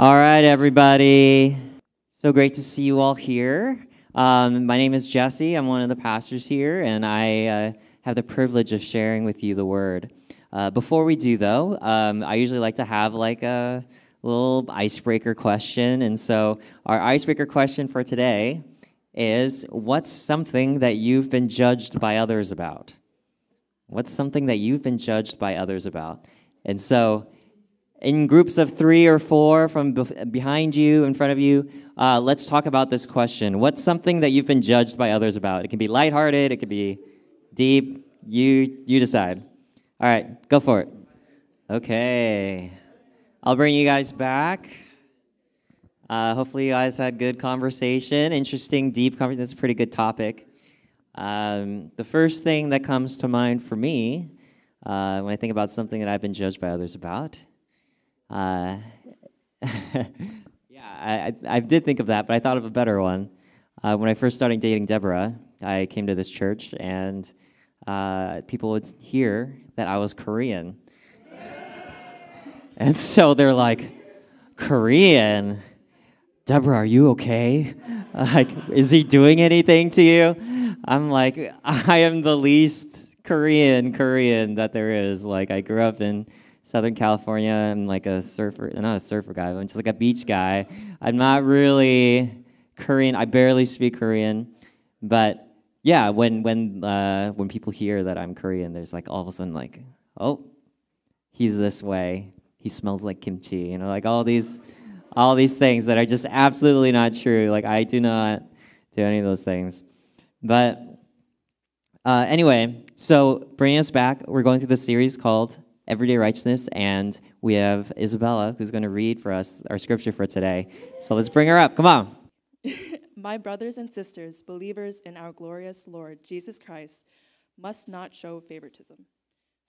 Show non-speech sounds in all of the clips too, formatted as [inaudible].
All right, everybody. So great to see you all here. Um, my name is Jesse. I'm one of the pastors here, and I uh, have the privilege of sharing with you the word. Uh, before we do, though, um, I usually like to have like a little icebreaker question. And so, our icebreaker question for today is What's something that you've been judged by others about? What's something that you've been judged by others about? And so, in groups of three or four from behind you, in front of you, uh, let's talk about this question. What's something that you've been judged by others about? It can be lighthearted, it can be deep. You, you decide. All right, go for it. Okay. I'll bring you guys back. Uh, hopefully, you guys had good conversation, interesting, deep conversation. That's a pretty good topic. Um, the first thing that comes to mind for me uh, when I think about something that I've been judged by others about uh, [laughs] yeah, I, I, did think of that, but I thought of a better one. Uh, when I first started dating Deborah, I came to this church, and uh, people would hear that I was Korean. [laughs] and so they're like, Korean? Deborah, are you okay? [laughs] Like, is he doing anything to you? I'm like, I am the least Korean Korean that there is. Like, I grew up in Southern California. I'm like a surfer, not a surfer guy, I'm just like a beach guy. I'm not really Korean. I barely speak Korean, but yeah, when when uh, when people hear that I'm Korean, there's like all of a sudden like, oh, he's this way. He smells like kimchi. You know, like all these all these things that are just absolutely not true. Like I do not do any of those things. But uh, anyway, so bringing us back, we're going through this series called Everyday Righteousness, and we have Isabella who's going to read for us our scripture for today. So let's bring her up. Come on. [laughs] My brothers and sisters, believers in our glorious Lord Jesus Christ, must not show favoritism.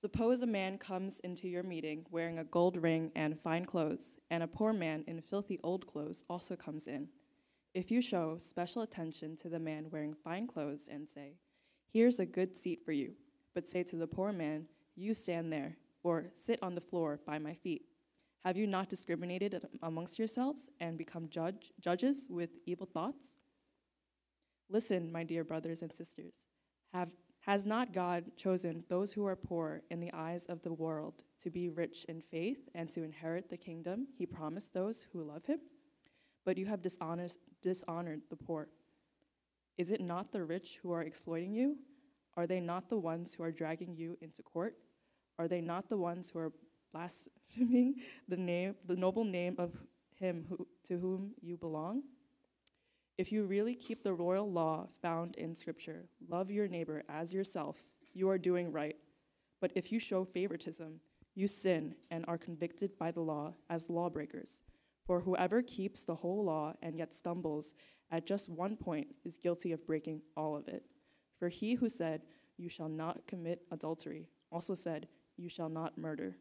Suppose a man comes into your meeting wearing a gold ring and fine clothes, and a poor man in filthy old clothes also comes in. If you show special attention to the man wearing fine clothes and say, Here's a good seat for you, but say to the poor man, You stand there or sit on the floor by my feet? Have you not discriminated amongst yourselves and become judge, judges with evil thoughts? Listen, my dear brothers and sisters. Have, has not God chosen those who are poor in the eyes of the world to be rich in faith and to inherit the kingdom he promised those who love him? But you have dishonored, dishonored the poor. Is it not the rich who are exploiting you? Are they not the ones who are dragging you into court? Are they not the ones who are blaspheming [laughs] the name, the noble name of him who, to whom you belong? If you really keep the royal law found in Scripture, love your neighbor as yourself, you are doing right. But if you show favoritism, you sin and are convicted by the law as lawbreakers. For whoever keeps the whole law and yet stumbles at just one point is guilty of breaking all of it. For he who said, You shall not commit adultery, also said, you shall not murder.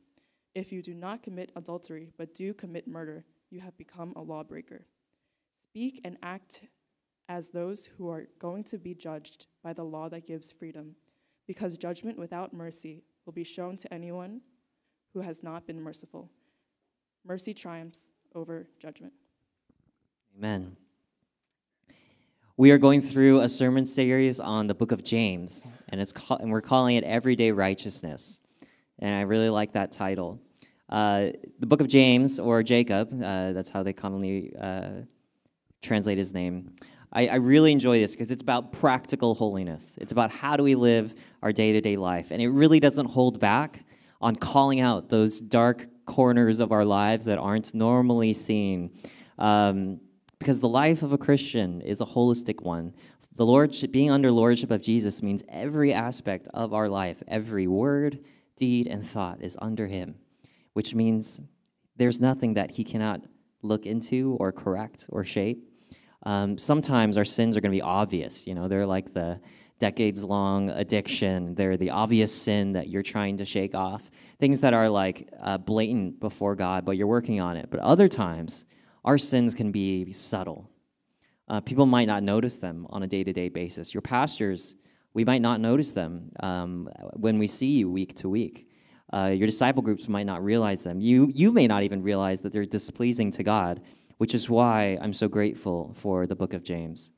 If you do not commit adultery, but do commit murder, you have become a lawbreaker. Speak and act as those who are going to be judged by the law that gives freedom, because judgment without mercy will be shown to anyone who has not been merciful. Mercy triumphs over judgment. Amen. We are going through a sermon series on the book of James, and, it's and we're calling it Everyday Righteousness and I really like that title. Uh, the book of James, or Jacob, uh, that's how they commonly uh, translate his name. I, I really enjoy this because it's about practical holiness. It's about how do we live our day to day life. And it really doesn't hold back on calling out those dark corners of our lives that aren't normally seen. Um, because the life of a Christian is a holistic one. The lordship, being under lordship of Jesus means every aspect of our life, every word, deed, and thought is under him, which means there's nothing that he cannot look into or correct or shape. Um, sometimes our sins are going to be obvious. You know, they're like the decades long addiction, they're the obvious sin that you're trying to shake off, things that are like uh, blatant before God, but you're working on it. But other times, our sins can be subtle. Uh, people might not notice them on a day to day basis. Your pastors we might not notice them um, when we see you week to week. Uh, your disciple groups might not realize them. You, you may not even realize that they're displeasing to God, which is why I'm so grateful for the book of James.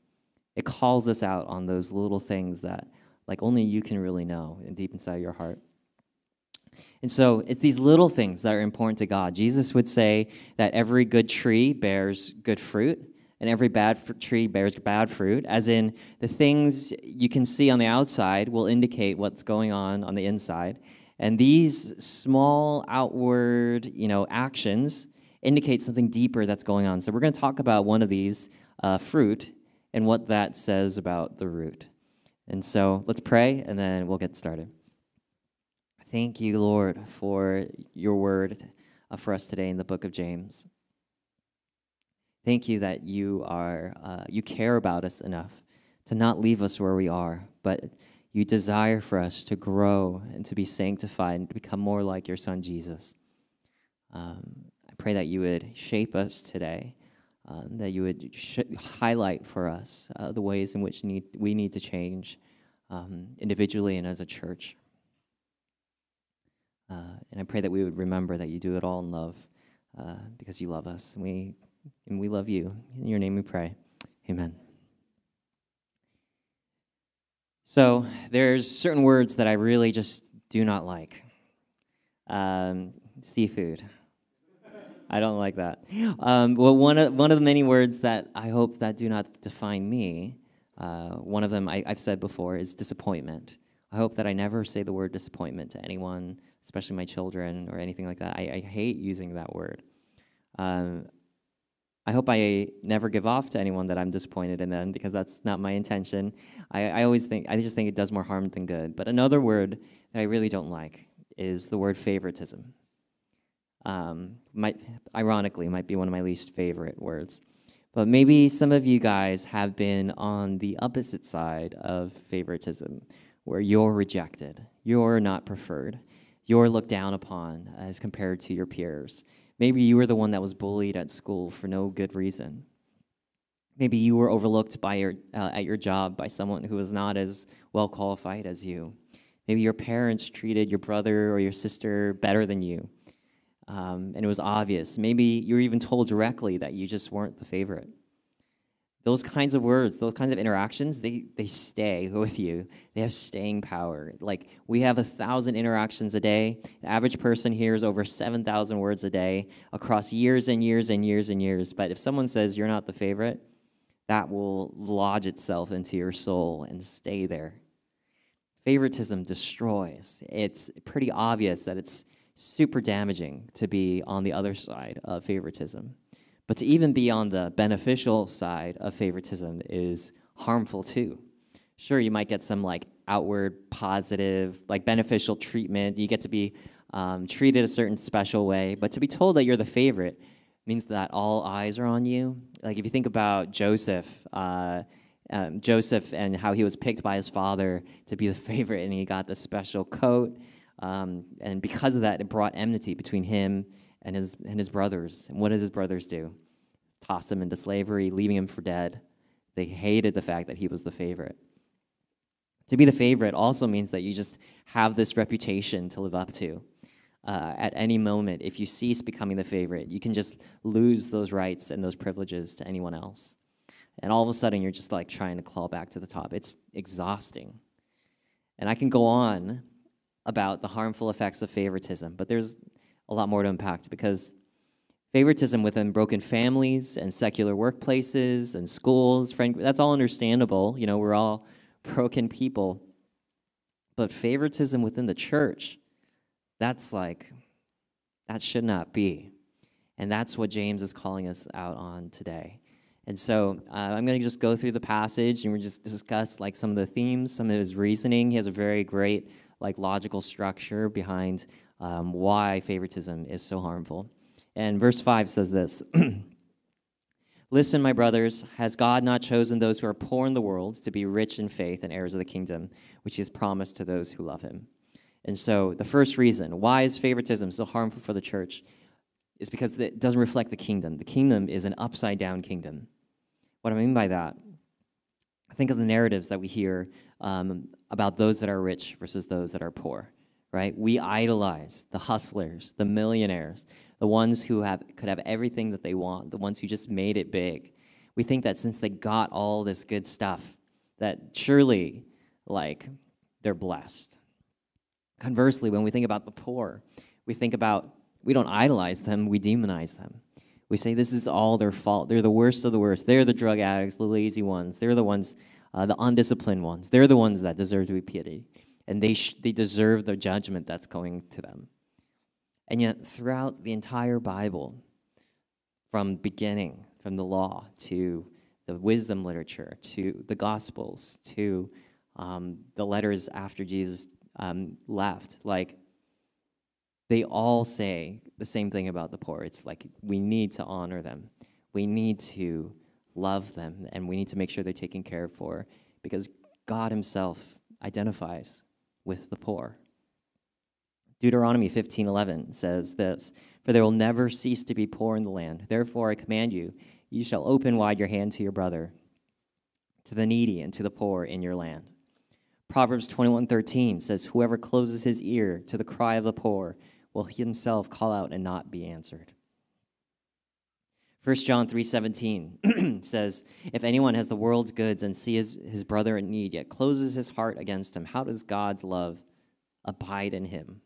It calls us out on those little things that, like, only you can really know and deep inside your heart. And so it's these little things that are important to God. Jesus would say that every good tree bears good fruit, and every bad tree bears bad fruit, as in the things you can see on the outside will indicate what's going on on the inside. And these small outward, you know, actions indicate something deeper that's going on. So we're going to talk about one of these, uh, fruit, and what that says about the root. And so let's pray, and then we'll get started. Thank you, Lord, for your word uh, for us today in the book of James. Thank you that you are uh, you care about us enough to not leave us where we are, but you desire for us to grow and to be sanctified and to become more like your Son Jesus. Um, I pray that you would shape us today, um, that you would sh- highlight for us uh, the ways in which need, we need to change um, individually and as a church. Uh, and I pray that we would remember that you do it all in love uh, because you love us. We, and we love you. In your name we pray. Amen. So there's certain words that I really just do not like. Um, seafood. I don't like that. Um, well, one of, one of the many words that I hope that do not define me, uh, one of them I, I've said before is disappointment. I hope that I never say the word disappointment to anyone especially my children or anything like that. I, I hate using that word. Um, I hope I never give off to anyone that I'm disappointed in them because that's not my intention. I, I always think, I just think it does more harm than good. But another word that I really don't like is the word favoritism. Um, might, ironically, might be one of my least favorite words. But maybe some of you guys have been on the opposite side of favoritism, where you're rejected, you're not preferred you're looked down upon as compared to your peers. Maybe you were the one that was bullied at school for no good reason. Maybe you were overlooked by your, uh, at your job by someone who was not as well qualified as you. Maybe your parents treated your brother or your sister better than you, um, and it was obvious. Maybe you were even told directly that you just weren't the favorite those kinds of words, those kinds of interactions, they, they stay [laughs] with you. They have staying power. Like we have a thousand interactions a day. The average person hears over 7,000 words a day across years and years and years and years. But if someone says you're not the favorite, that will lodge itself into your soul and stay there. Favoritism destroys. It's pretty obvious that it's super damaging to be on the other side of favoritism. But to even be on the beneficial side of favoritism is harmful too. Sure, you might get some like outward positive, like beneficial treatment. You get to be um, treated a certain special way, but to be told that you're the favorite means that all eyes are on you. Like if you think about Joseph, uh, um, Joseph and how he was picked by his father to be the [laughs] favorite, and he got the special coat. Um, and because of that, it brought enmity between him and his, and his brothers. And what did his brothers do? Toss him into slavery, leaving him for dead. They hated the fact that he was the favorite. To be the favorite also means that you just have this reputation to live up to. Uh, at any moment, if you cease becoming the favorite, you can just lose those rights and those privileges to anyone else. And all of a sudden, you're just like trying to claw back to the top. It's exhausting. And I can go on about the harmful effects of favoritism, but there's a lot more to unpack because favoritism within broken families and secular workplaces and schools, friend, that's all understandable. You know, we're all [laughs] broken people. But favoritism within the church, that's like, that should not be. And that's what James is calling us out on today. And so uh, I'm going to just go through the passage and we just discuss like some of the themes, some of his reasoning. He has a very great like logical structure behind um, why favoritism is so harmful. And verse 5 says this [clears throat] Listen, my brothers, has God not chosen those who are poor in the world to be rich in faith and heirs of the kingdom, which he has promised to those who love him? And so, the first reason why is favoritism so harmful for the church is because it doesn't reflect the kingdom. The kingdom is an upside down kingdom. What I mean by that, I think of the narratives that we hear um, about those that are rich versus those that are poor right? We idolize the hustlers, the millionaires, the ones who have, could have everything that they want, the ones who just made it big. We think that since they got all this good stuff, that surely, like, they're blessed. Conversely, when we think about the poor, we think about, we don't idolize them, we demonize them. We say this is all their fault. They're the worst of the worst. They're the drug addicts, the lazy ones. They're the ones, uh, the undisciplined ones. They're the ones that deserve to be pitied. And they, sh- they deserve the judgment that's going to them. And yet, throughout the entire Bible, from beginning, from the law to the wisdom literature to the Gospels to um, the letters after Jesus um, left, like they all say the same thing about the poor. It's like we need to honor them, we need to love them, and we need to make sure they're taken care of for because God Himself identifies with the poor. Deuteronomy 15:11 says this, "For there will never cease to be poor in the land. Therefore I command you, you shall open wide your hand to your brother, to the needy and to the poor in your land." Proverbs 21:13 says, "Whoever closes his ear to the cry of the poor will himself call out and not be answered." 1 John 3:17 [clears throat] says, "If anyone has the world's goods and sees his brother in need yet closes his heart against him, how does God's love abide in him?"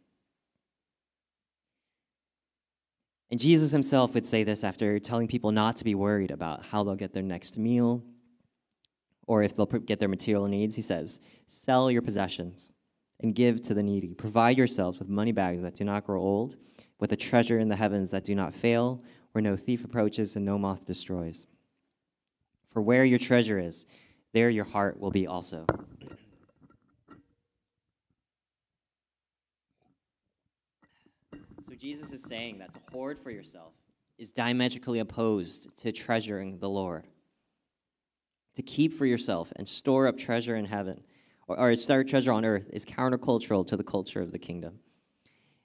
And Jesus himself would say this after telling people not to be worried about how they'll get their next meal or if they'll get their material needs. He says, Sell your possessions and give to the needy. Provide yourselves with money bags that do not grow old, with a treasure in the heavens that do not fail, where no thief approaches and no moth destroys. For where your treasure is, there your heart will be also. So Jesus is saying that to hoard for yourself is diametrically opposed to treasuring the Lord. To keep for yourself and store up treasure in heaven, or, or store treasure on earth, is countercultural to the culture of the kingdom.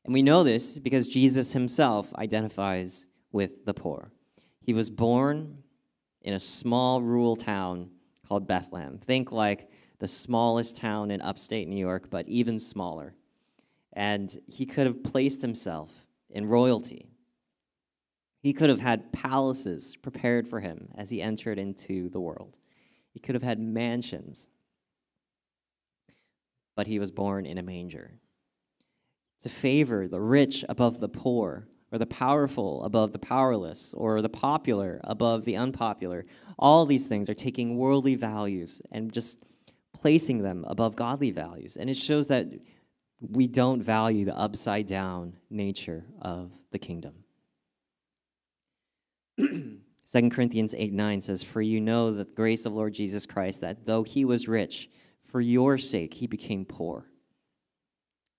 And we know this because Jesus himself identifies with the poor. He was born in a small rural town called Bethlehem. Think like the smallest town in upstate New York, but even smaller and he could have placed himself in royalty. He could have had palaces prepared for him as he entered into the world. He could have had mansions. But he was born in a manger. To favor the rich above the poor, or the powerful above the powerless, or the popular above the unpopular, all these things are taking worldly values and just placing them above godly values. And it shows that we don't value the upside down nature of the kingdom. [clears throat] 2 Corinthians 8 9 says, For you know the grace of Lord Jesus Christ, that though he was rich, for your sake he became poor,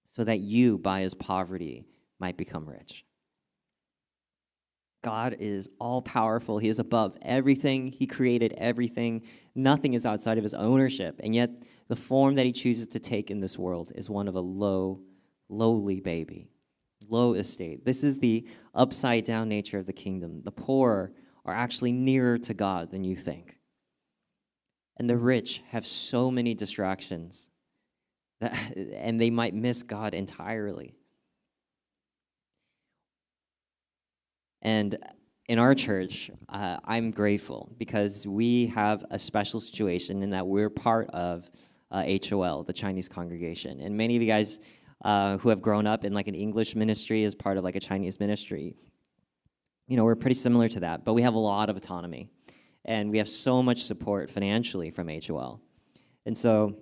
so that you, by his poverty, might become rich. God is all powerful. He is above everything. He created everything. Nothing is outside of his ownership. And yet, the form that he chooses to take in this world is one of a low, lowly baby, low estate. This is the upside down nature of the kingdom. The poor are actually nearer to God than you think. And the rich have so many distractions, that, [laughs] and they might miss God entirely. And in our church, uh, I'm grateful because we have a special situation in that we're part of uh, HOL, the Chinese congregation. And many of you guys uh, who have grown up in like an English ministry as part of like a Chinese ministry, you know, we're pretty similar to that, but we have a lot of autonomy. And we have so much support financially from HOL. And so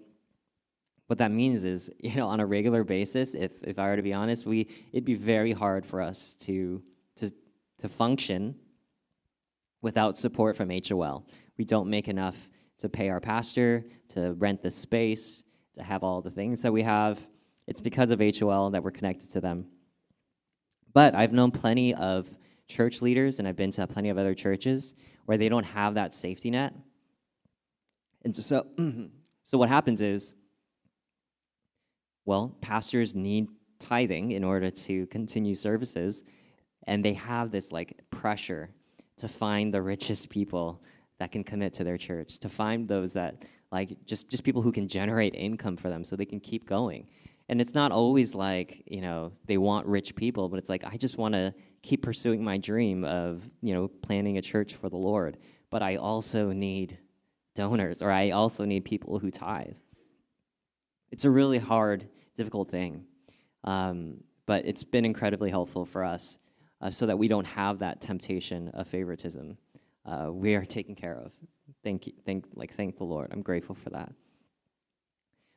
what that means is, [laughs] you know, on a regular basis, if, if I were to be honest, we, it'd be very hard for us to, to, function without support from HOL. We don't make enough to pay our pastor, to rent the space, to have all the things that we have. It's because of HOL that we're connected to them. But I've known plenty of church leaders, and I've been to plenty of other churches where they don't have that safety net. And so, [clears throat] so what happens is, well, pastors need tithing in order to continue services, and they have this like pressure to find the richest people that can commit to their church, to find those that like just just people who can generate income for them so they can keep going. And it's not always like, you know, they want rich people, but it's like, I just want to keep pursuing my dream of, you know, planning a church for the Lord. But I also need donors, or I also need people who tithe. It's a really hard, difficult thing. Um, but it's been incredibly helpful for us uh, so that we don't have that temptation of favoritism. Uh, we are [laughs] taken care of. Thank you, thank, like, thank the Lord. I'm grateful for that.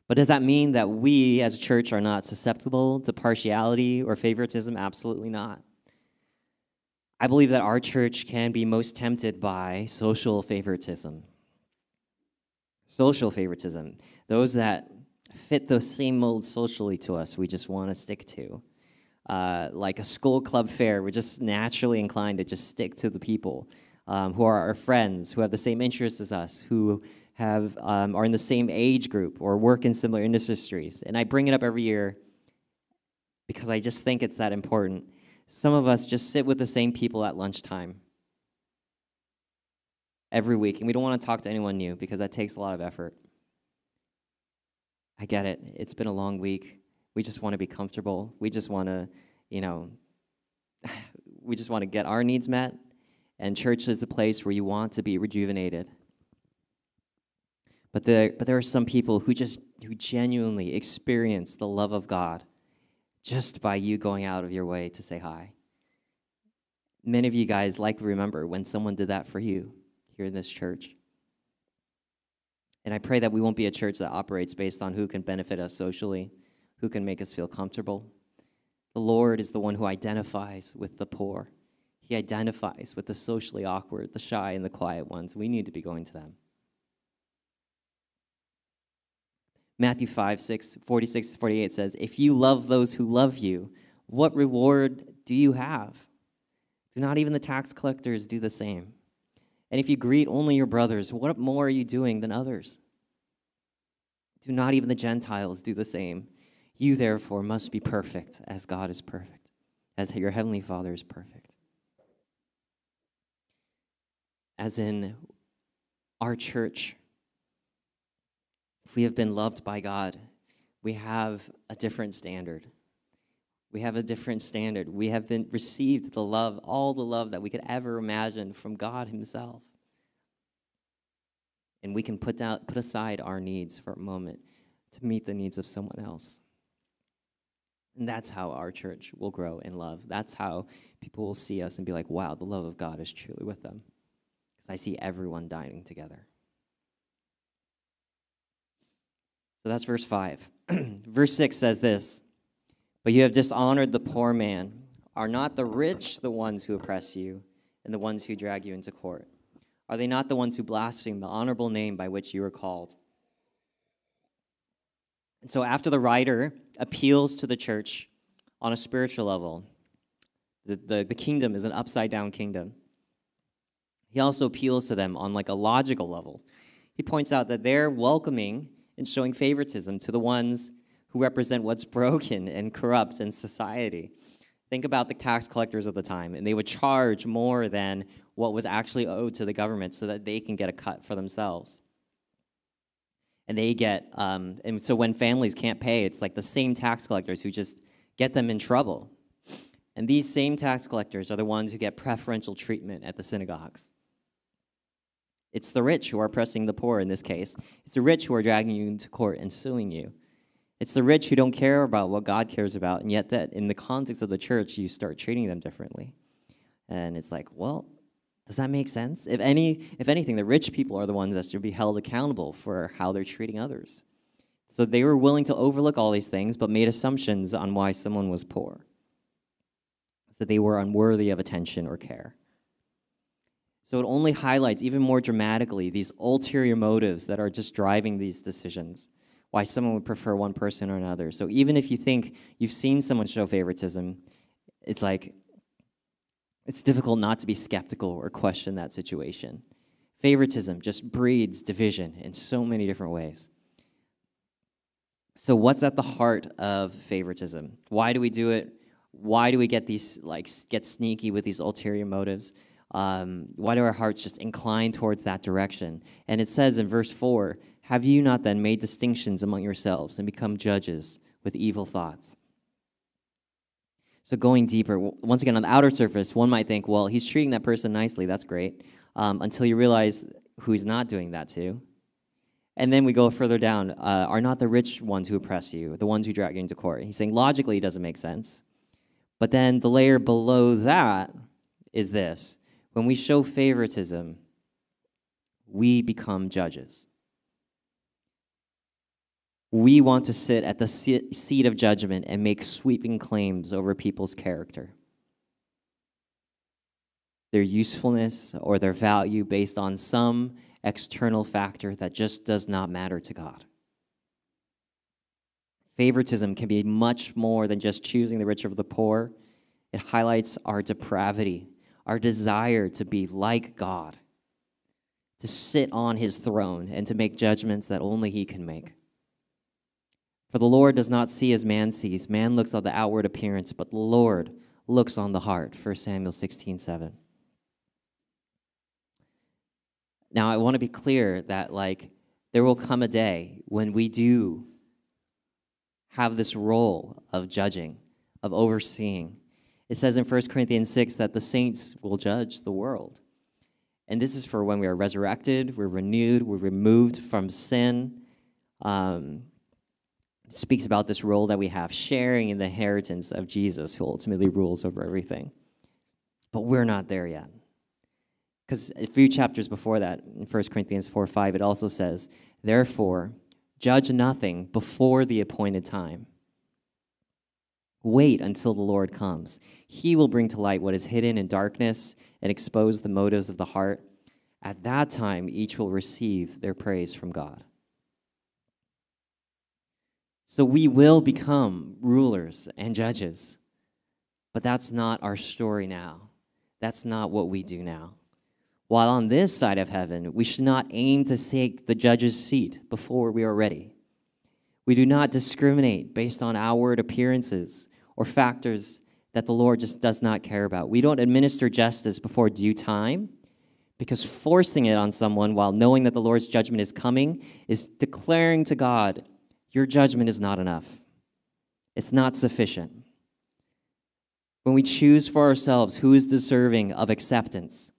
But does that mean that we as a church are not susceptible to partiality or favoritism? Absolutely not. I believe that our church can be most tempted by social favoritism. Social favoritism. Those that fit those same molds socially to us, we just want to stick to. Uh, like a school club fair, we're just naturally inclined to just stick to the people um, who are our friends, who have the same interests as us, who have um, are in the same age group or work in similar industries. And I bring it up every year because I just think it's that important. Some of us just sit with the same people at lunchtime every week, and we don't want to talk to anyone new because that takes a lot of effort. I get it. It's been a long week. We just want to be comfortable. We just want to, you know, [sighs] we just want to get our needs met. And church is a place where you want to be rejuvenated. But there, but there are some people who just who genuinely experience the love of God just by you going out of your way to say hi. Many of you guys likely remember when someone did that for you here in this church. And I pray that we won't be a church that operates based on who can benefit us socially, who can make us feel comfortable. The Lord is the one who identifies with the poor. He identifies with the socially awkward, the shy, and the quiet ones. We need to be going to them. Matthew 5, 6, 46, 48 says, If you love those who love you, what reward do you have? Do not even the tax collectors do the same? And if you greet only your brothers, what more are you doing than others? Do not even the Gentiles do the same? You therefore must be perfect as God is perfect, as your heavenly Father is perfect. As in our church, if we have been loved by God, we have a different standard. We have a different standard. We have been received the love, all the love that we could ever imagine from God Himself. And we can put down put aside our needs for a moment to meet the needs of someone else. And that's how our church will grow in love. That's how people will see us and be like, wow, the love of God is truly with them. Because I see everyone dining together. So that's verse 5. [clears throat] verse 6 says this But you have dishonored the poor man. Are not the rich the ones who oppress you and the ones who drag you into court? Are they not the ones who blaspheme the honorable name by which you are called? And so, after the writer appeals to the church on a spiritual level, the, the, the kingdom is an upside down kingdom. He also appeals to them on like a logical level. He points out that they're welcoming and showing favoritism to the ones who represent what's [laughs] broken and corrupt in society. Think about the tax collectors of the time, and they would charge more than what was actually owed to the government so that they can get a cut for themselves. And they get, um, and so when families can't pay, it's like the same tax collectors who just get them in trouble. And these same tax collectors are the ones who get preferential treatment at the synagogues. It's the rich who are oppressing the poor in this case. It's the rich who are dragging you into court and suing you. It's the rich who don't care about what God cares about, and yet that in the context of the church, you start treating them differently. And it's like, well, does that make sense? If any, if anything, the rich people are the ones that should be held accountable for how they're treating others. So they were willing to overlook all these things, but made assumptions on why someone was poor. So they were unworthy of attention or care. So it only highlights even more dramatically these ulterior motives that are just driving these decisions, why someone would prefer one person or another. So even if you think you've seen someone show favoritism, it's like it's difficult not to be skeptical or question that situation. Favoritism just breeds division in so many different ways. So what's at the heart of favoritism? Why do we do it? Why do we get these like get sneaky with these ulterior motives? Um, why do our hearts just incline towards that direction? And it says in verse 4 Have you not then made distinctions among yourselves and become judges with evil thoughts. So, going deeper, once again, on the outer surface, one might think, well, he's treating that person nicely. That's great. Um, until you realize who he's not doing that to. And then we go further down uh, are not the rich ones who oppress you, the ones who drag you into court. He's saying logically it doesn't make sense. But then the layer below that is this when we show favoritism, we become judges. We want to sit at the seat of judgment and make sweeping claims over people's character, their usefulness, or their value based on some external factor that just does not matter to God. Favoritism can be much more than just choosing the rich over the poor. It highlights our depravity, our desire to be like God, to sit on his throne, and to make judgments that only he can make. For the Lord does not see as man sees. Man looks on the outward appearance, but the Lord looks on the heart. 1 Samuel 16, 7. Now, I want to be clear that, like, there will come a day when we do have this role of judging, of overseeing. It says in 1 Corinthians 6 that the saints will judge the world. And this is for when we are resurrected, we're renewed, we're removed from sin. Um, speaks about this role that we have, sharing in the inheritance of Jesus, who ultimately rules over everything. But we're not there yet. Because a few chapters before that, in 1 Corinthians 4 5, it also says, Therefore, judge nothing before the appointed time. Wait until the Lord comes. He will bring to light what is hidden in darkness and expose the motives of the heart. At that time, each will receive their praise from God. So we will become rulers and judges. But that's not our story now. That's not what we do now. While on this side of heaven, we should not aim to take the judge's seat before we are ready. We do not discriminate based on outward appearances or factors that the Lord just does not care about. We don't administer justice before due time because forcing it on someone while knowing that the Lord's judgment is coming is declaring to God your judgment is not enough. It's not sufficient. When we choose for ourselves who is deserving of acceptance,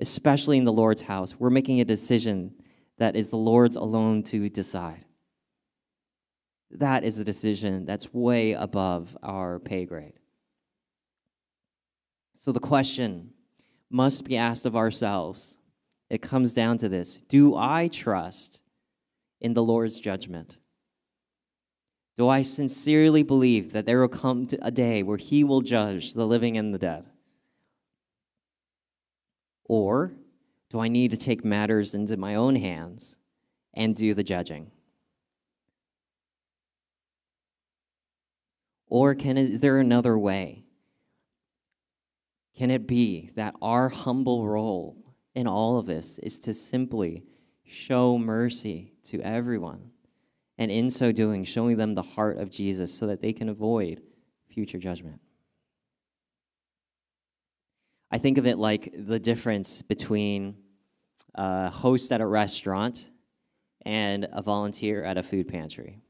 especially in the Lord's house, we're making a decision that is the Lord's alone to decide. That is a decision that's way above our pay grade. So the question must be asked of ourselves. It comes down to this Do I trust in the Lord's judgment? Do I sincerely believe that there will come a day where he will judge the living and the dead? Or do I need to take matters into my own hands and do the judging? Or can is there another way? Can it be that our humble role in all of this is to simply show mercy to everyone? And in so doing, showing them the heart of Jesus so that they can avoid future judgment. I think of it like the difference between a host at a restaurant and a volunteer at a food pantry.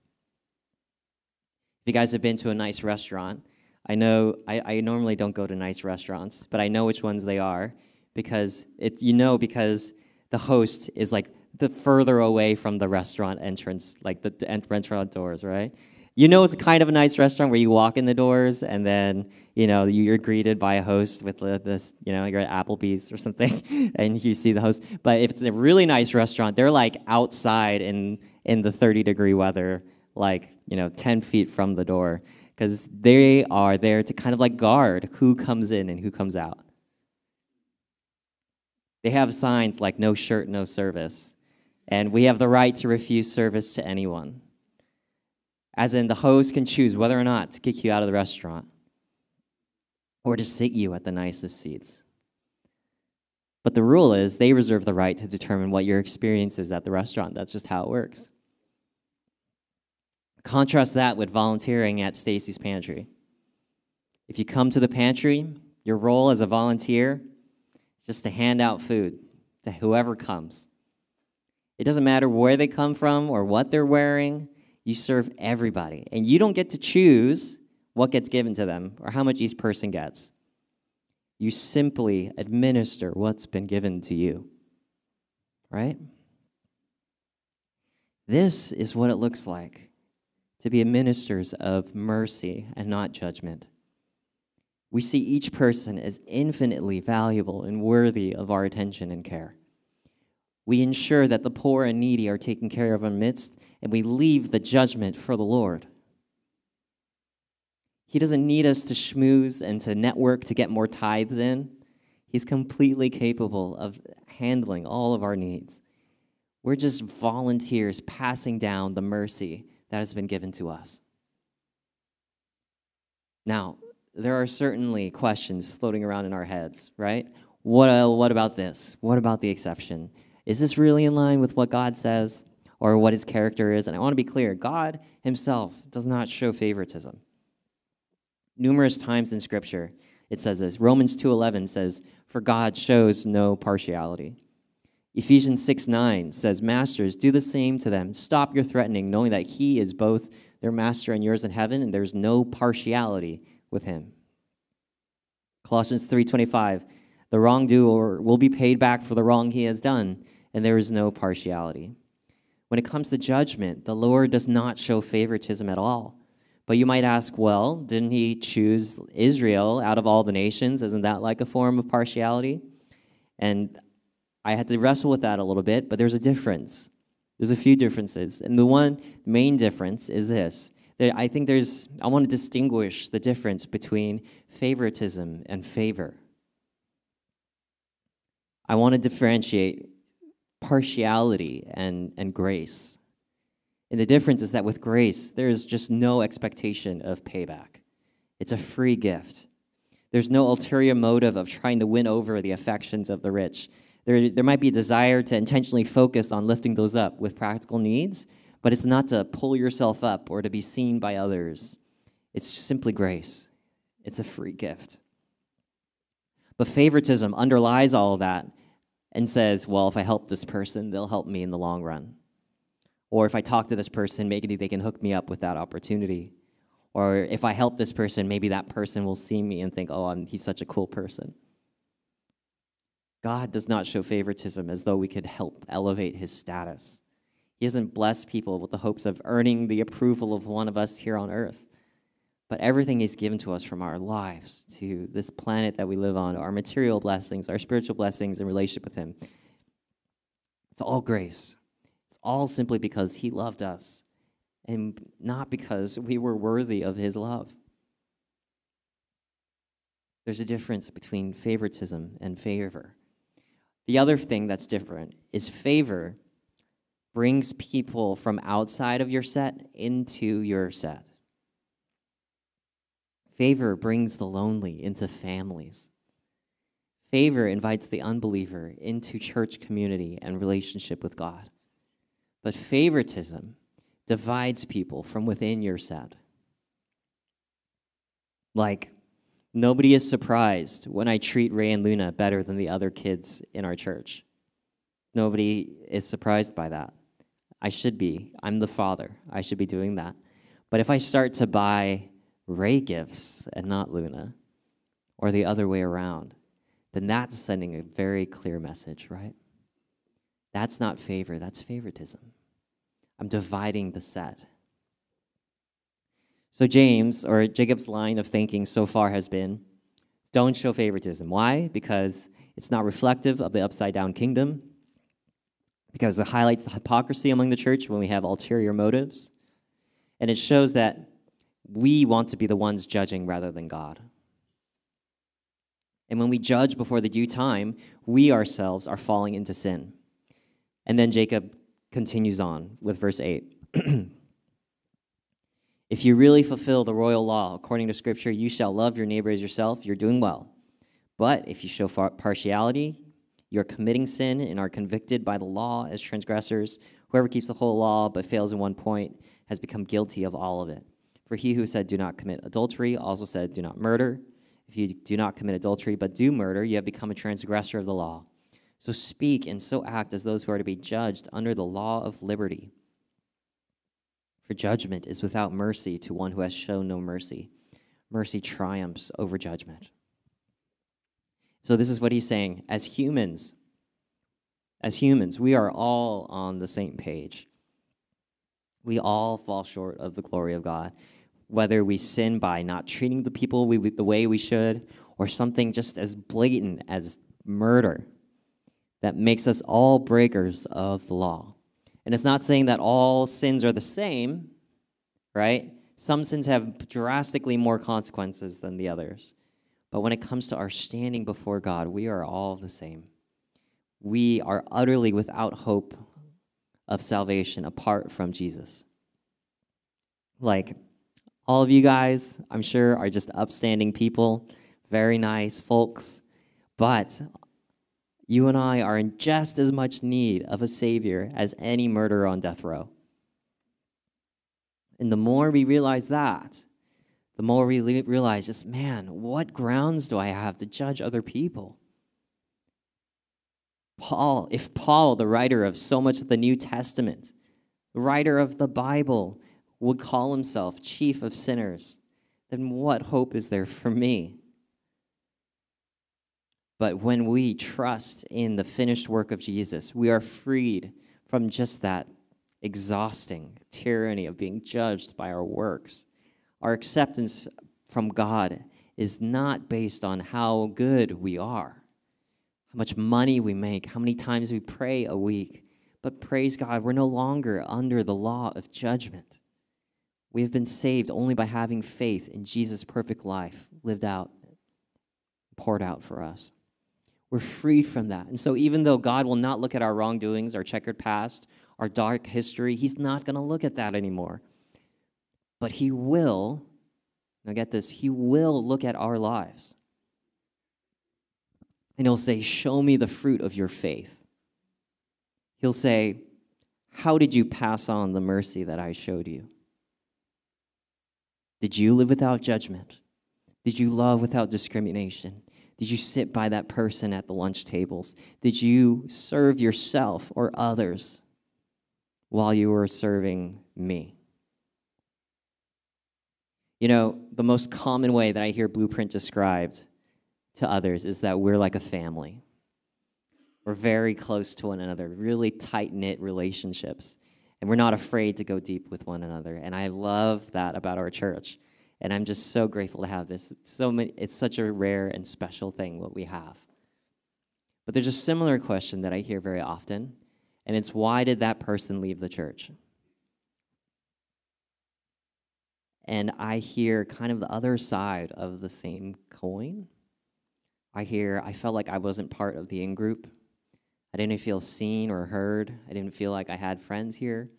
If you guys have been to a nice restaurant, I know I, I normally don't go to nice restaurants, but I know which ones they are because it, you know because the host is like the further away from the restaurant entrance, like the, the restaurant doors, right? You know, it's kind of a nice restaurant where you walk in the doors and then, you know, you're greeted by a host with this, you know, you're at Applebee's or something [laughs] and you see the host. But if it's a really nice restaurant, they're like outside in, in the 30 degree weather, like, you know, 10 feet from the door because they are there to kind of like guard who comes in and who comes out. They have signs like no shirt, no service and we have the right to refuse service to anyone. As in, the host can choose whether or not to kick you out of the restaurant or to sit you at the nicest seats. But the rule is they reserve the right to determine what your experience is at the restaurant. That's just how it works. Contrast that with volunteering at Stacy's Pantry. If you come to the pantry, your role as a volunteer is just to hand out food to whoever comes. It doesn't matter where they come from or what they're wearing. You serve everybody. And you don't get to choose what gets given to them or how much each person gets. You simply administer what's been given to you. Right? This is what it looks like to be ministers of mercy and not judgment. We see each person as infinitely valuable and worthy of our attention and care. We ensure that the poor and needy are taken care of amidst, and we leave the judgment for the Lord. He doesn't need us to schmooze and to network to get more tithes in. He's completely capable of handling all of our needs. We're just volunteers passing down the mercy that has been given to us. Now, there are certainly questions floating around in our heads, right? What, uh, what about this? What about the exception? Is this really in line with what God says or what his character is? And I want to be clear God himself does not show favoritism. Numerous times in Scripture, it says this. Romans 2:11 says, "For God shows no partiality." Ephesians 6 9 says, Masters, do the same to them. Stop your threatening, knowing that He is both their master and yours in heaven, and there's no partiality with Him. Colossians 3:25, the wrongdoer will be paid back for the wrong he has done, and there is no partiality. When it comes to judgment, the Lord does not show favoritism at all. But you might ask, well, didn't he choose Israel out of all the nations? Isn't that like a form of partiality? And I had to wrestle with that a little bit, but there's a difference. There's a few differences. And the one main difference is this. I think there's, I want to distinguish the difference between favoritism and favor. I want to differentiate partiality and, and grace. And the difference is that with grace, there is just no expectation of payback. It's a free gift. There's no ulterior motive of trying to win over the affections of the rich. There, there might be a desire to intentionally focus on lifting those up with practical needs, but it's not to pull yourself up or to be seen by others. It's simply grace, it's a free gift. But favoritism underlies all of that and says, well, if I help this person, they'll help me in the long run. Or if I talk to this person, maybe they can hook me up with that opportunity. Or if I help this person, maybe that person will see me and think, oh, I'm, he's such a cool person. God does not show favoritism as though we could help elevate his status. He doesn't bless people with the hopes of earning the approval of one of us here on earth. But everything He's given to us from our lives to this planet that we live on, our material blessings, our spiritual blessings, and relationship with Him, it's all grace. It's all simply because He loved us and not because we were worthy of His love. There's a difference between favoritism and favor. The other thing that's different is favor brings people from outside of your set into your set. Favor brings the lonely into families. Favor invites the unbeliever into church community and relationship with God. But favoritism divides people from within your set. Like, nobody is surprised when I treat Ray and Luna better than the other kids in our church. Nobody is surprised by that. I should be. I'm the father. I should be doing that. But if I start to buy Ray gifts and not Luna, or the other way around, then that's sending a very clear message, right? That's not favor, that's favoritism. I'm dividing the set. So, James, or Jacob's line of thinking so far has been don't show favoritism. Why? Because it's not reflective of the upside down kingdom, because it highlights the hypocrisy among the church when we have ulterior motives, and it shows that we want to be the ones judging rather than God. And when we judge before the due time, we ourselves are falling into sin. And then Jacob continues on with verse 8. [clears throat] if you really fulfill the royal law according to Scripture, you shall love your neighbor as yourself, you're doing well. But if you show partiality, you're committing sin and are convicted by the law as transgressors. Whoever keeps the whole law but fails in one point has become guilty of all of it. For he who said, Do not commit adultery, also said, Do not murder. If you do not commit adultery, but do murder, you have become a transgressor of the law. So speak and so act as those who are to be judged under the law of liberty. For judgment is without mercy to one who has shown no mercy. Mercy triumphs over judgment. So, this is what he's saying. As humans, as humans, we are all on the same page. We all fall short of the glory of God, whether we sin by not treating the people we, the way we should, or something just as blatant as murder that makes us all breakers of the law. And it's not saying that all sins are the same, right? Some sins have drastically more consequences than the others. But when it comes to our standing before God, we are all the same. We are utterly without hope of salvation apart from Jesus. Like, all of you guys, I'm sure, are just upstanding people, very nice folks, but you and I are in just as much need of a Savior as any murderer on death row. And the more we realize that, the more we realize just, man, what grounds do I have to judge other people? Paul, if Paul, the writer of so much of the New Testament, writer of the Bible, would call himself chief of sinners, then what hope is there for me? But when we trust in the finished work of Jesus, we are freed from just that exhausting tyranny of being judged by our works. Our acceptance from God is not based on how good we are, how much money we make, how many times we pray a week. But praise God, we're no longer under the law of judgment. We have been saved only by having faith in Jesus' perfect life lived out, poured out for us. We're freed from that. And so, even though God will not look at our wrongdoings, our checkered past, our dark history, He's not going to look at that anymore. But He will, now get this, He will look at our lives. And He'll say, Show me the fruit of your faith. He'll say, How did you pass on the mercy that I showed you? Did you live without judgment? Did you love without discrimination? Did you sit by that person at the lunch tables? Did you serve yourself or others while you were serving me? You know, the most common way that I hear Blueprint described to others is that we're like a family. We're very close to one another, really tight knit relationships, and we're not afraid to go deep with one another. And I love that about our church. And I'm just so grateful to have this. It's, so many, it's such a rare and special thing what we have. But there's a similar question that I hear very often, and it's why did that person leave the church? And I hear kind of the other side of the same coin. I hear, I felt like I wasn't part of the in group. I didn't feel seen or heard. I didn't feel like I had friends here.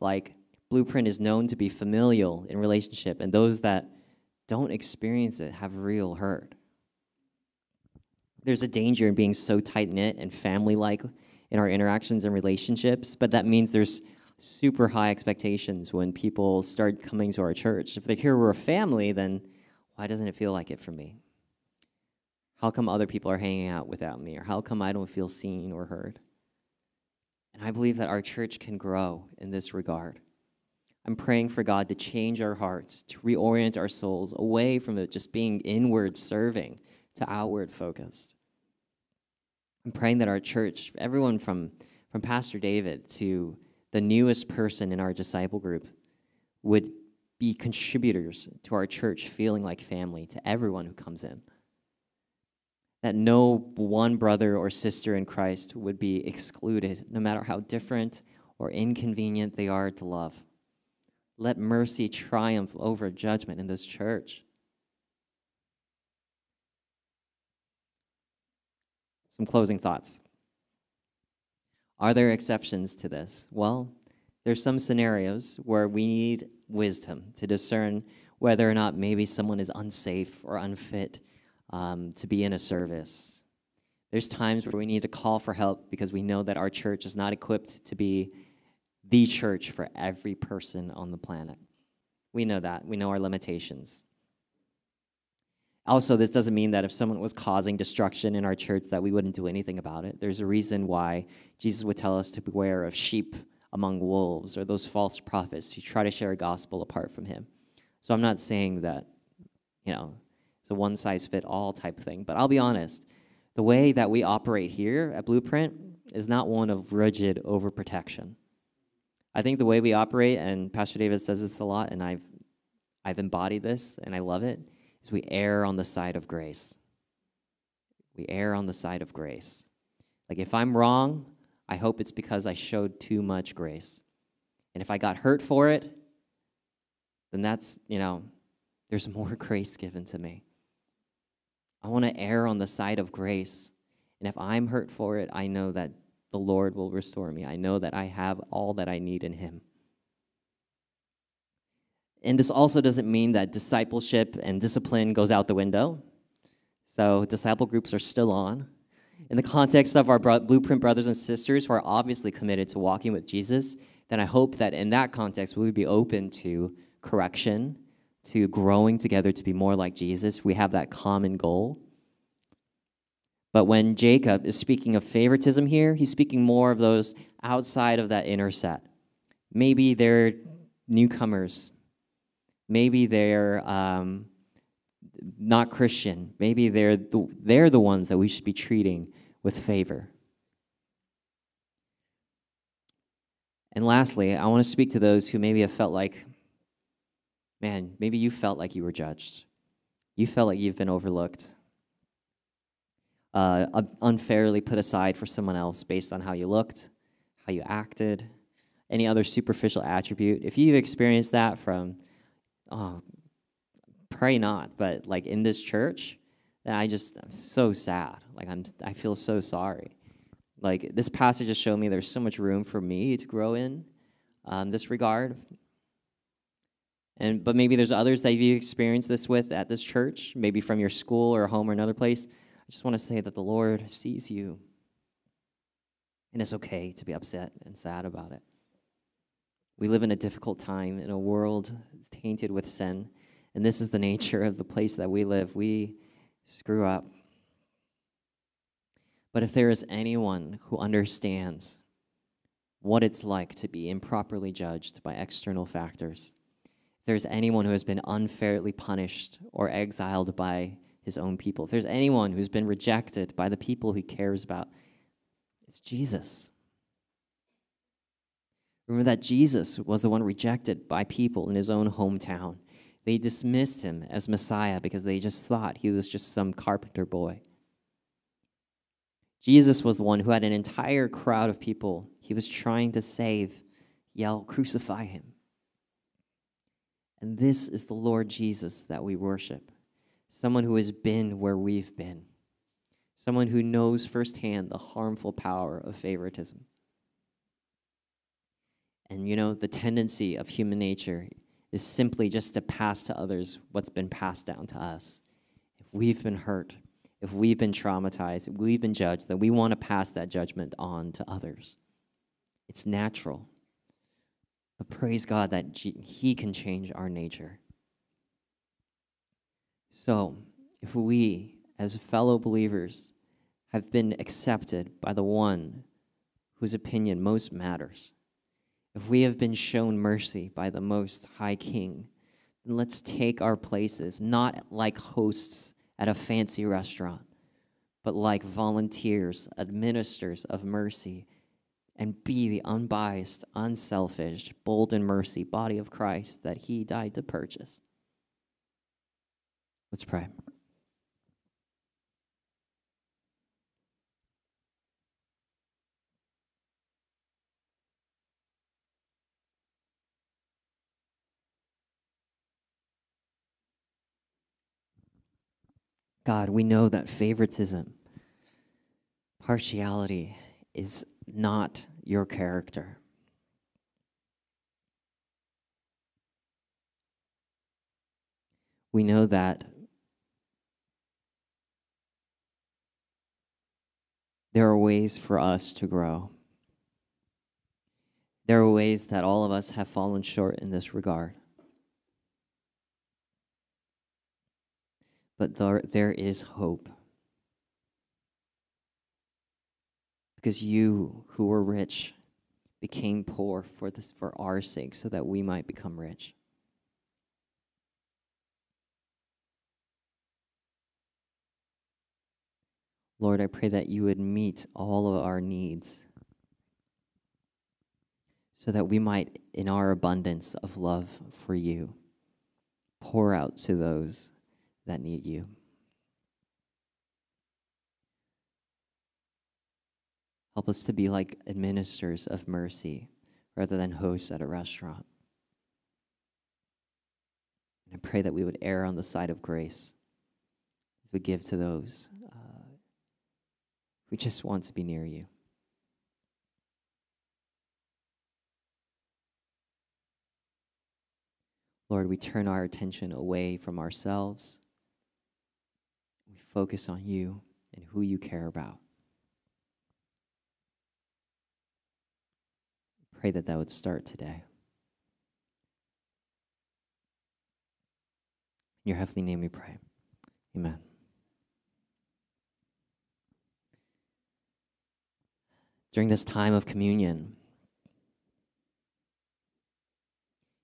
Like, Blueprint is known to be familial in relationship, and those that don't experience it have real hurt. There's a danger in being so tight knit and family like in our interactions and relationships, but that means there's super high expectations when people start coming to our church. If they hear we're a family, then why doesn't it feel like it for me? How come other people are hanging out without me? Or how come I don't feel seen or heard? And I believe that our church can grow in this regard. I'm praying for God to change our hearts, to reorient our souls away from it just being inward serving to outward focused. I'm praying that our church, everyone from, from Pastor David to the newest person in our disciple group, would be contributors to our church feeling like family to everyone who comes in. That no one brother or sister in Christ would be excluded, no matter how different or inconvenient they are to love. Let mercy triumph over judgment in this church. Some closing thoughts. Are there exceptions to this? Well, there's some scenarios where we need wisdom to discern whether or not maybe someone is unsafe or unfit um, to be in a service. There's times where we need to call for help because we know that our church is not equipped to be the church for every person on the planet. We know that. We know our limitations. Also, this doesn't mean that if someone was causing destruction in our church that we wouldn't do anything about it. There's a reason why Jesus would tell us to beware of sheep among wolves or those false prophets who try to share a gospel apart from him. So I'm not saying that, you know, it's a one size fit all type thing, but I'll be honest. The way that we operate here at Blueprint is not one of rigid overprotection. I think the way we operate, and Pastor David says this a lot, and I've, I've embodied this and I love it, is we err on the side of grace. We err on the side of grace. Like if I'm wrong, I hope it's because I showed too much grace. And if I got hurt for it, then that's, you know, there's [laughs] more grace given to me. I want to err on the side of grace. And if I'm hurt for it, I know that the Lord will restore me. I know that I have all that I need in Him. And this also doesn't mean that discipleship and discipline goes out the window. So, disciple groups are still on. In the context of our blueprint brothers and sisters who are obviously committed to walking with Jesus, then I hope that in that context we would be open to correction, to growing together to be more like Jesus. We have that common goal. But when Jacob is speaking of favoritism here, he's speaking more of those outside of that inner set. Maybe they're newcomers. Maybe they're um, not Christian. Maybe they're the, they're the ones that we should be treating with favor. And lastly, I want to speak to those who maybe have felt like, man, maybe you felt like you were judged. You felt like you've been overlooked, uh, unfairly put aside for someone else based on how you looked, how you acted, any other superficial attribute. If you've experienced that from, oh, pray not, but like in this church, then I just I'm so sad. Like I'm I feel so sorry. Like this passage has shown me there's so much room for me to grow in um, this regard. And but maybe there's others that you've experienced this with at this church, maybe from your school or home or another place. I just want to say that the Lord sees you. And it's okay to be upset and sad about it. We live in a difficult time in a world tainted with sin. And this is the nature of the place that we live. We screw up. But if there is anyone who understands what it's like to be improperly judged by external factors, there's anyone who has been unfairly punished or exiled by his own people, if there's anyone who's been rejected by the people he cares about, it's Jesus. Remember that Jesus was the one rejected by people in his own hometown. They dismissed him as Messiah because they just thought he was just some carpenter boy. Jesus was the one who had an entire crowd of people he was trying to save yell, Crucify him. And this is the Lord Jesus that we worship someone who has been where we've been, someone who knows firsthand the harmful power of favoritism. And you know, the tendency of human nature is simply just to pass to others what's been passed down to us. If we've been hurt, if we've been traumatized, if we've been judged, then we want to pass that judgment on to others. It's natural. But praise God that He can change our nature. So, if we, as fellow believers, have been accepted by the one whose opinion most matters, if we have been shown mercy by the Most High King, then let's take our places, not like hosts at a fancy restaurant, but like volunteers, administrators of mercy, and be the unbiased, unselfish, bold in mercy body of Christ that He died to purchase. Let's pray. God, we know that favoritism, partiality is not your character. We know that there are ways for us to grow. There are ways that all of us have fallen short in this regard. but there, there is hope. Because you who were rich became poor for this for our sake so that we might become rich. Lord, I pray that you would meet all of our needs so that we might, in our abundance of love for you, pour out to those that need you. Help us to be like administrators of mercy rather than hosts at a restaurant. And I pray that we would err on the side of grace as we give to those uh, who just want to be near you. Lord, we turn our attention away from ourselves. We focus on you and who you care about. Pray that that would start today. In your heavenly name we pray. Amen. During this time of communion,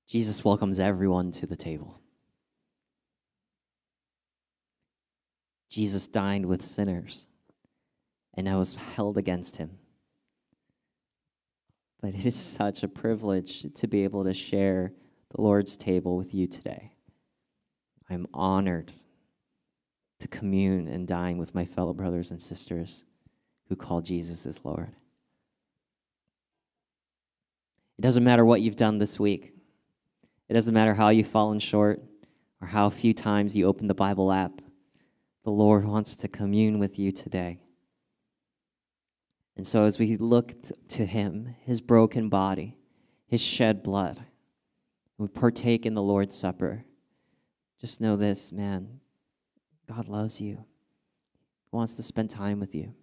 Jesus welcomes everyone to the table. Jesus dined with sinners and now was held against him. But it is [laughs] such a privilege to be able to share the Lord's table with you today. I'm honored to commune and dine with my fellow brothers and sisters who call Jesus as Lord. It doesn't matter what you've done this week. It doesn't matter how you've fallen short or how few times you open the Bible app. The Lord wants to commune with you today. And so, as we look to Him, His broken body, His shed blood, we partake in the Lord's Supper, just know this, man God loves you, He wants to spend time with you,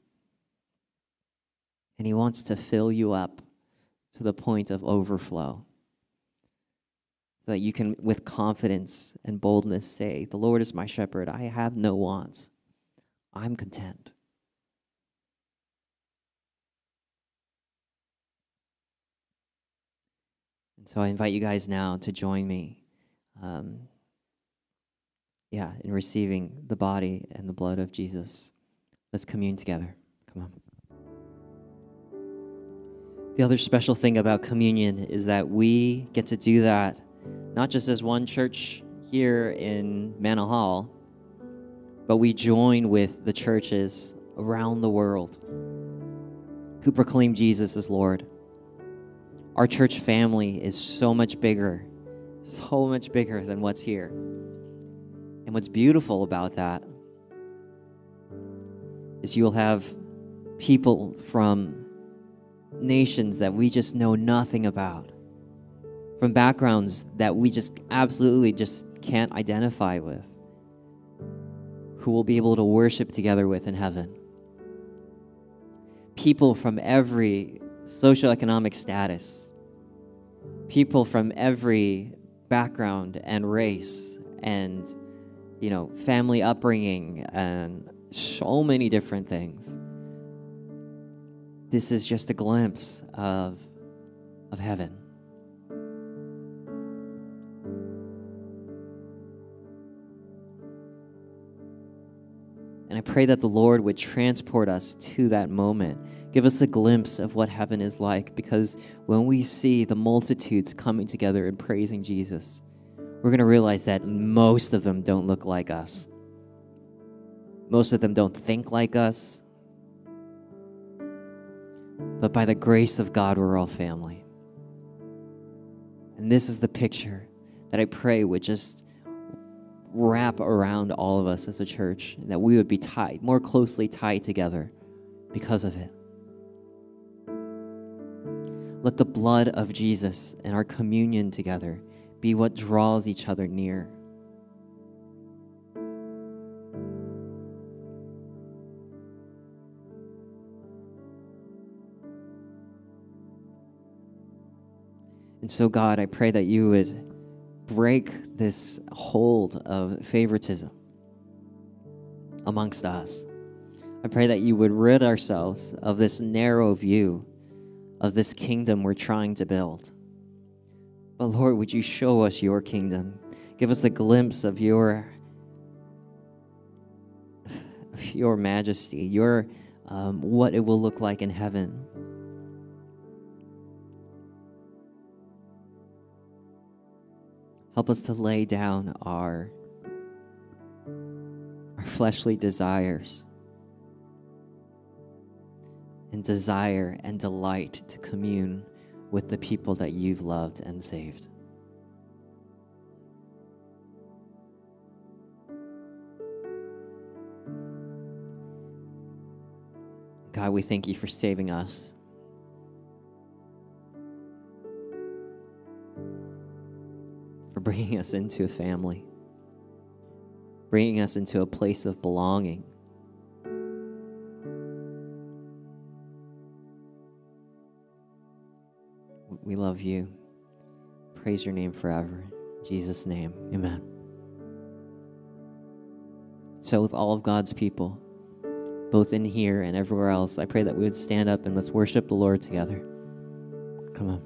and He wants to fill you up to the point of overflow So that you can, with confidence and boldness, say, The Lord is my shepherd. I have no wants. I'm content. So I invite you guys now to join me. Um, yeah, in receiving the body and the blood of Jesus. Let's commune together. Come on. The other special thing about communion is that we get to do that not just as one church here in Manor Hall, but we join with the churches around the world who proclaim Jesus as Lord. Our church family is so much bigger, so much bigger than what's here. And what's beautiful about that is you'll have people from nations that we just know nothing about from backgrounds that we just absolutely just can't identify with, who we'll be able to worship together with in heaven. People from every socioeconomic status, people from every background and race and you know family upbringing and so many different things this is just a glimpse of of heaven And I pray that the Lord would transport us to that moment. Give us a glimpse of what heaven is like because when we see the multitudes coming together and praising Jesus, we're going to realize that most of them don't look like us. Most of them don't think like us. But by the grace of God, we're all family. And this is the picture that I pray would just wrap around all of us as a church, that we would be tied, more closely tied together because of it. Let the blood of Jesus and our communion together be what draws each other near. And so, God, I pray that you would break this hold of favoritism amongst us. I pray that you would rid ourselves of this narrow view of this kingdom we're trying to build. But Lord, would you show us your kingdom? Give us a glimpse of your of your majesty, your um, what it will look like in heaven. Help us to lay down our, our fleshly desires and desire and delight to commune with the people that you've loved and saved. God, we thank you for saving us. For bringing us into a family, bringing us into a place of belonging. We love you. Praise your name forever. In Jesus' name, amen. So, with all of God's people, both in here and everywhere else, I pray that we would stand up and let's worship the Lord together. Come on.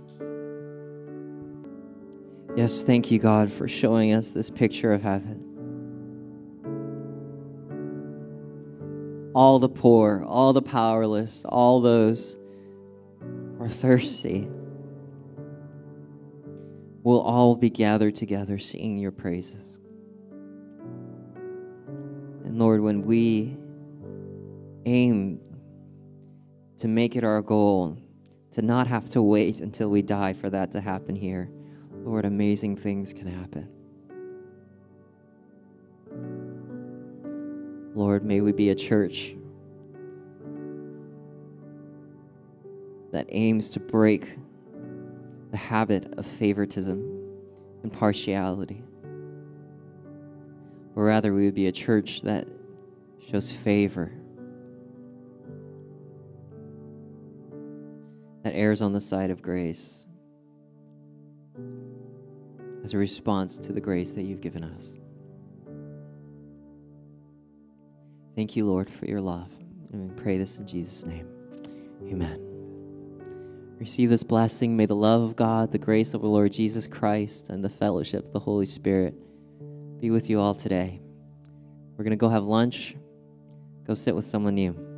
Yes, thank you, God, for showing us this picture of heaven. All the poor, all the powerless, all those who are thirsty will all be gathered together singing your praises. And Lord, when we aim to make it our goal to not have to wait until we die for that to happen here, Lord, amazing things can happen. Lord, may we be a church that aims to break the habit of favoritism and partiality. Or rather, we would be a church that shows favor that errs on the side of grace as a response to the grace that you've given us. Thank you, Lord, for your love. And we pray this in Jesus' name. Amen. Receive this blessing. May the love of God, the grace of the Lord Jesus Christ, and the fellowship of the Holy Spirit be with you all today. We're going to go have lunch. Go sit with someone new.